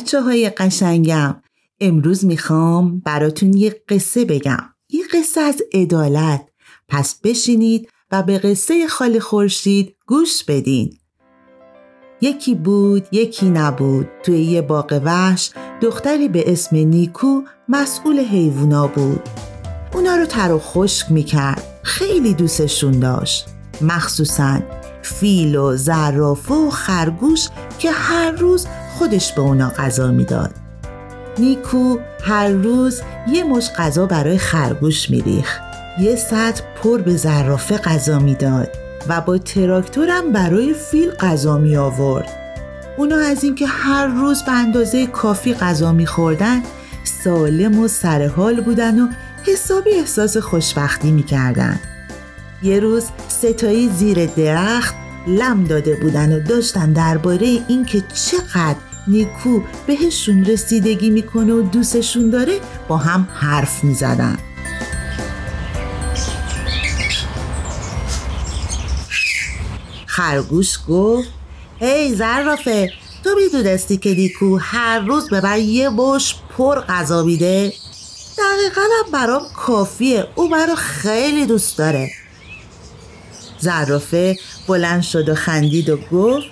بچه های قشنگم. امروز می‌خوام براتون یه قصه بگم. یه قصه از عدالت. پس بشینید و به قصه خال خورشید گوش بدین. یکی بود یکی نبود. توی یه باغ وحش دختری به اسم نیکو مسئول حیوونا بود. اونا رو تر و خشک می‌کرد. خیلی دوستشون داشت. مخصوصا فیل و زرافه و خرگوش که هر روز خودش به اونا غذا می‌داد. نیکو هر روز یه مش غذا برای خرگوش میریخ یه سطح پر به زرافه غذا می‌داد و با تراکتورم برای فیل غذا می آورد اونا از اینکه هر روز به اندازه کافی غذا میخوردن سالم و سرحال بودن و حسابی احساس خوشبختی می‌کردن. یه روز ستایی زیر درخت لم داده بودن و داشتن درباره اینکه چقدر نیکو بهشون رسیدگی می‌کنه و دوستشون داره با هم حرف می‌زدن خرگوش گفت هی زرافه تو می‌دونستی که نیکو هر روز به من یه بش پر غذا میده؟ دقیقا برام کافیه او منو خیلی دوست داره. زرافه بلند شد و خندید و گفت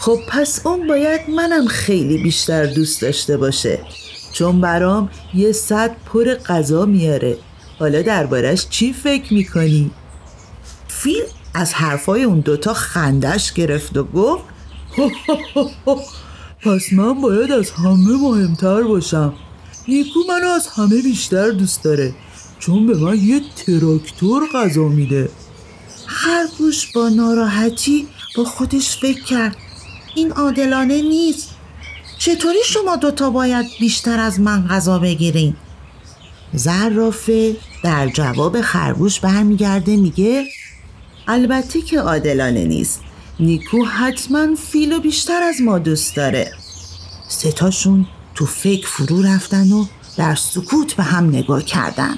خب پس اون باید منم خیلی بیشتر دوست داشته باشه. چون برام یه صد پر غذا میاره. حالا دربارش چی فکر می‌کنی؟ فیل از حرفای اون دوتا خندش گرفت و گفت پس من باید از همه مهمتر باشم. نیکو منو از همه بیشتر دوست داره. چون به من یه تراکتور غذا میده. خرگوش با ناراحتی با خودش فکر کرد. این عادلانه نیست. چطوری شما دوتا باید بیشتر از من غذا بگیرین؟ زرافه در جواب خرگوش برمیگرده میگه البته که عادلانه نیست. نیکو حتما فیلو بیشتر از ما دوست داره. ستاشون تو فکر فرو رفتن و در سکوت به هم نگاه کردن.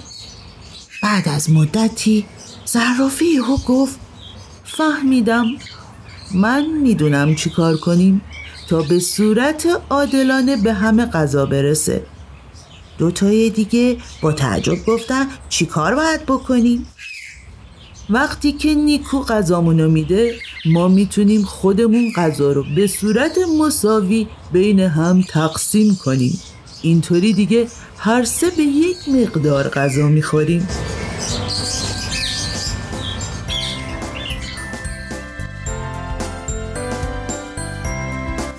بعد از مدتی زرافه یهو گفت فهمیدم من می‌دونم چی کار کنیم تا به صورت عادلانه به همه غذا برسه. دوتای دیگه با تعجب گفتن چی کار باید بکنیم؟ وقتی که نیکو غذامونو میده ما می‌تونیم خودمون غذا رو به صورت مساوی بین هم تقسیم کنیم. اینطوری دیگه هر سه به یک مقدار غذا می‌خوریم.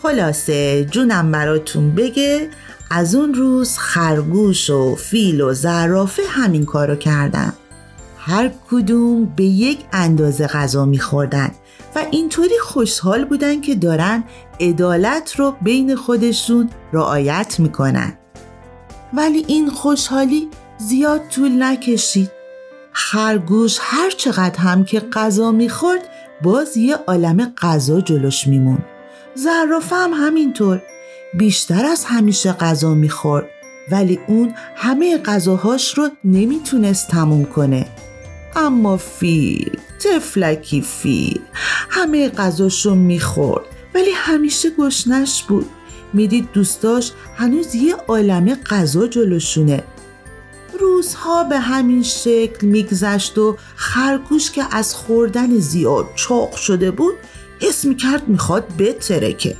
خلاصه جونم براتون بگه از اون روز خرگوش و فیل و زرافه همین کارو کردن. هر کدوم به یک اندازه غذا میخوردن و اینطوری خوشحال بودن که دارن عدالت رو بین خودشون رعایت می‌کنن. ولی این خوشحالی زیاد طول نکشید. خرگوش هر چقدر هم که غذا می‌خورد باز یه عالم غذا جلوش میمون زرافه هم همینطور. بیشتر از همیشه غذا می‌خورد ولی اون همه غذاهاش رو نمی‌تونست تموم کنه. اما فیل تفلکی فیل همه غذاشو می‌خورد ولی همیشه گشنش بود. می‌دید دوستاش هنوز یه عالمه غذا جلوشونه. روزها به همین شکل میگذشت و خرگوش که از خوردن زیاد چاق شده بود حس می‌کرد می‌خواد بترکه.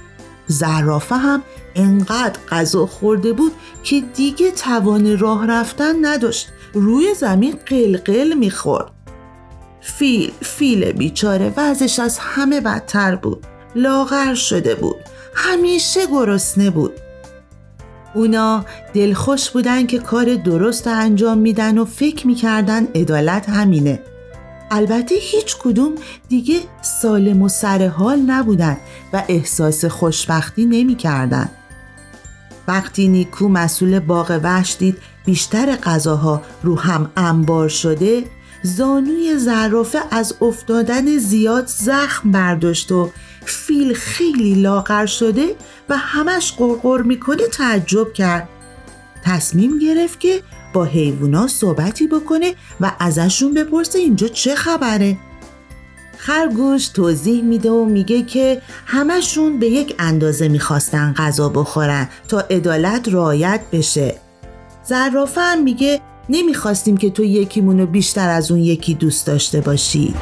زرافه هم انقدر غذا خورده بود که دیگه توان راه رفتن نداشت. روی زمین قلقل می‌خورد. فیل فیل بیچاره وضعش از همه بدتر بود. لاغر شده بود. همیشه گرسنه بود. اونا دلخوش بودن که کار درست انجام میدن و فکر می‌کردن عدالت همینه. البته هیچ کدوم دیگه سالم و سرحال نبودن و احساس خوشبختی نمی‌کردن. وقتی نیکو مسئول باغ وحش دید بیشتر غذاها رو هم انبار شده زانوی زرافه از افتادن زیاد زخم برداشت و فیل خیلی لاغر شده و همش قرقر می‌کنه تعجب کرد تصمیم گرفت که با حیوونا صحبتی بکنه و ازشون بپرسه اینجا چه خبره. خرگوش توضیح میده و میگه که همشون به یک اندازه می‌خواستن غذا بخورن تا عدالت رعایت بشه. زرافه هم میگه نمی‌خواستیم که تو یکیمونو بیشتر از اون یکی دوست داشته باشی.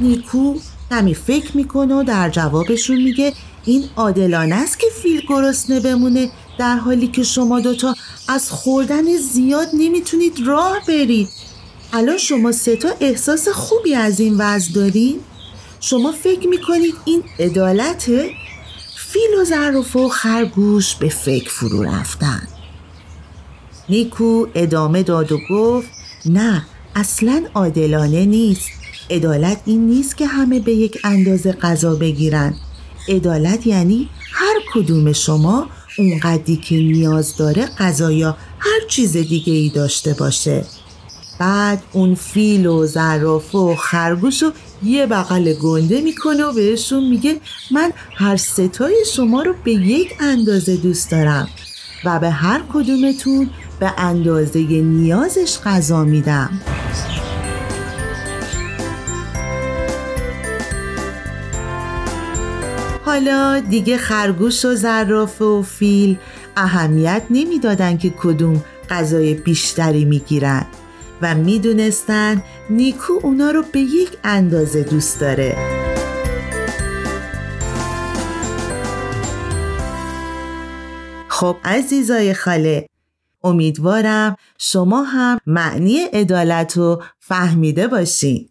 نیکو کمی فکر می‌کنه و در جوابشون میگه این عادلانه است که فیل گرسنه بمونه در حالی که شما دوتا از خوردن زیاد نمی‌تونید راه برید الان شما ستا احساس خوبی از این وضع دارین؟ شما فکر می‌کنید این عدالته؟ فیل و ظرف و خرگوش به فکر فرو رفتن نیکو ادامه داد و گفت نه اصلا عادلانه نیست عدالت این نیست که همه به یک اندازه غذا بگیرن. عدالت یعنی هر کدوم شما اونقدی که نیاز داره غذا یا هر چیز دیگه ای داشته باشه. بعد اون فیل و زرافه و خرگوش رو یه بغل گنده می‌کنه و بهشون میگه من هر ستای شما رو به یک اندازه دوست دارم و به هر کدومتون به اندازه نیازش غذا میدم. حالا دیگه خرگوش و زرافه و فیل اهمیت نمی‌دادن که کدوم غذای بیشتری می‌گیرن و می‌دونستن نیکو اونا رو به یک اندازه دوست داره. خب عزیزای خاله امیدوارم شما هم معنی عدالت رو فهمیده باشین.